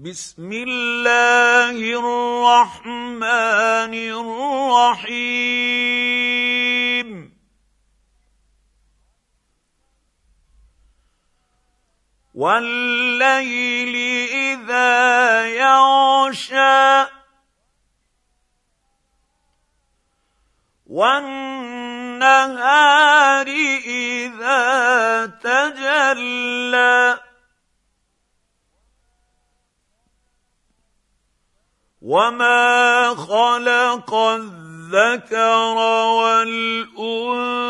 بسم الله الرحمن الرحيم. والليل إذا يغشى والنهار إذا تجلى وما خلق الذكر والانثى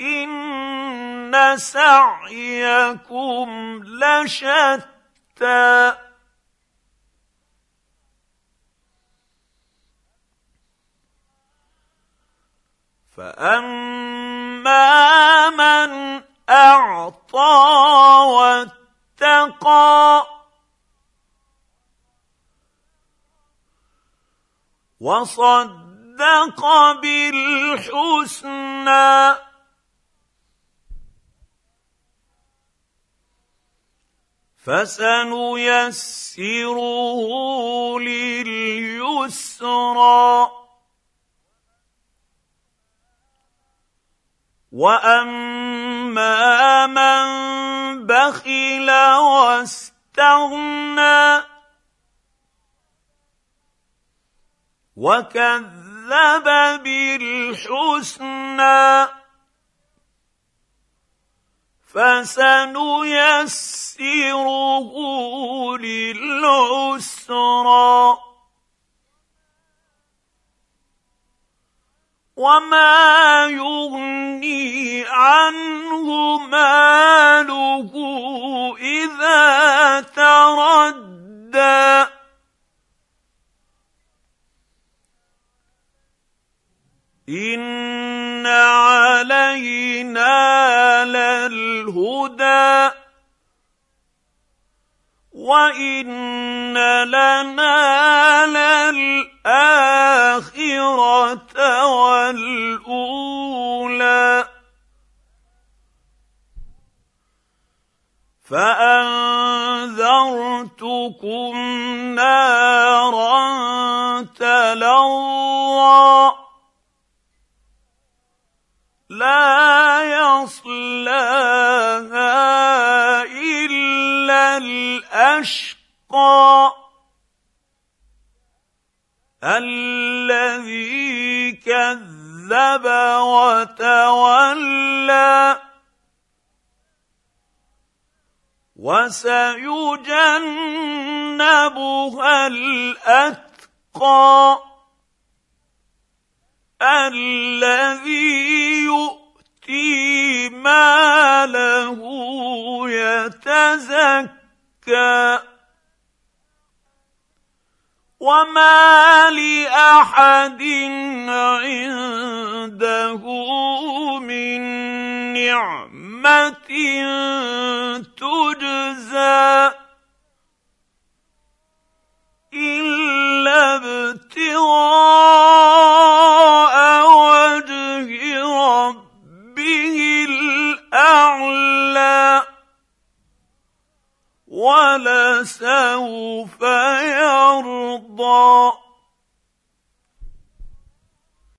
ان سعيكم لشتى فاما من اعطى واتقى وصدق بالحسنى. فسنيسره لليسرى. وأما من بخل واستغنى. وكذب بالحسنى. فسنيسره للعسرى. وما يغني عنه ماله اذا تردى ان علينا للهدى وان لنا للاخره والأولى. فأنذرتكم نارا تلظى. لا يصلاها إلا الأشقى. الذي كذب وتولى وسيجنبها الأتقى الذي يؤتي ماله يتزكى وما لاحد عنده من نعمه ولسوف يرضى.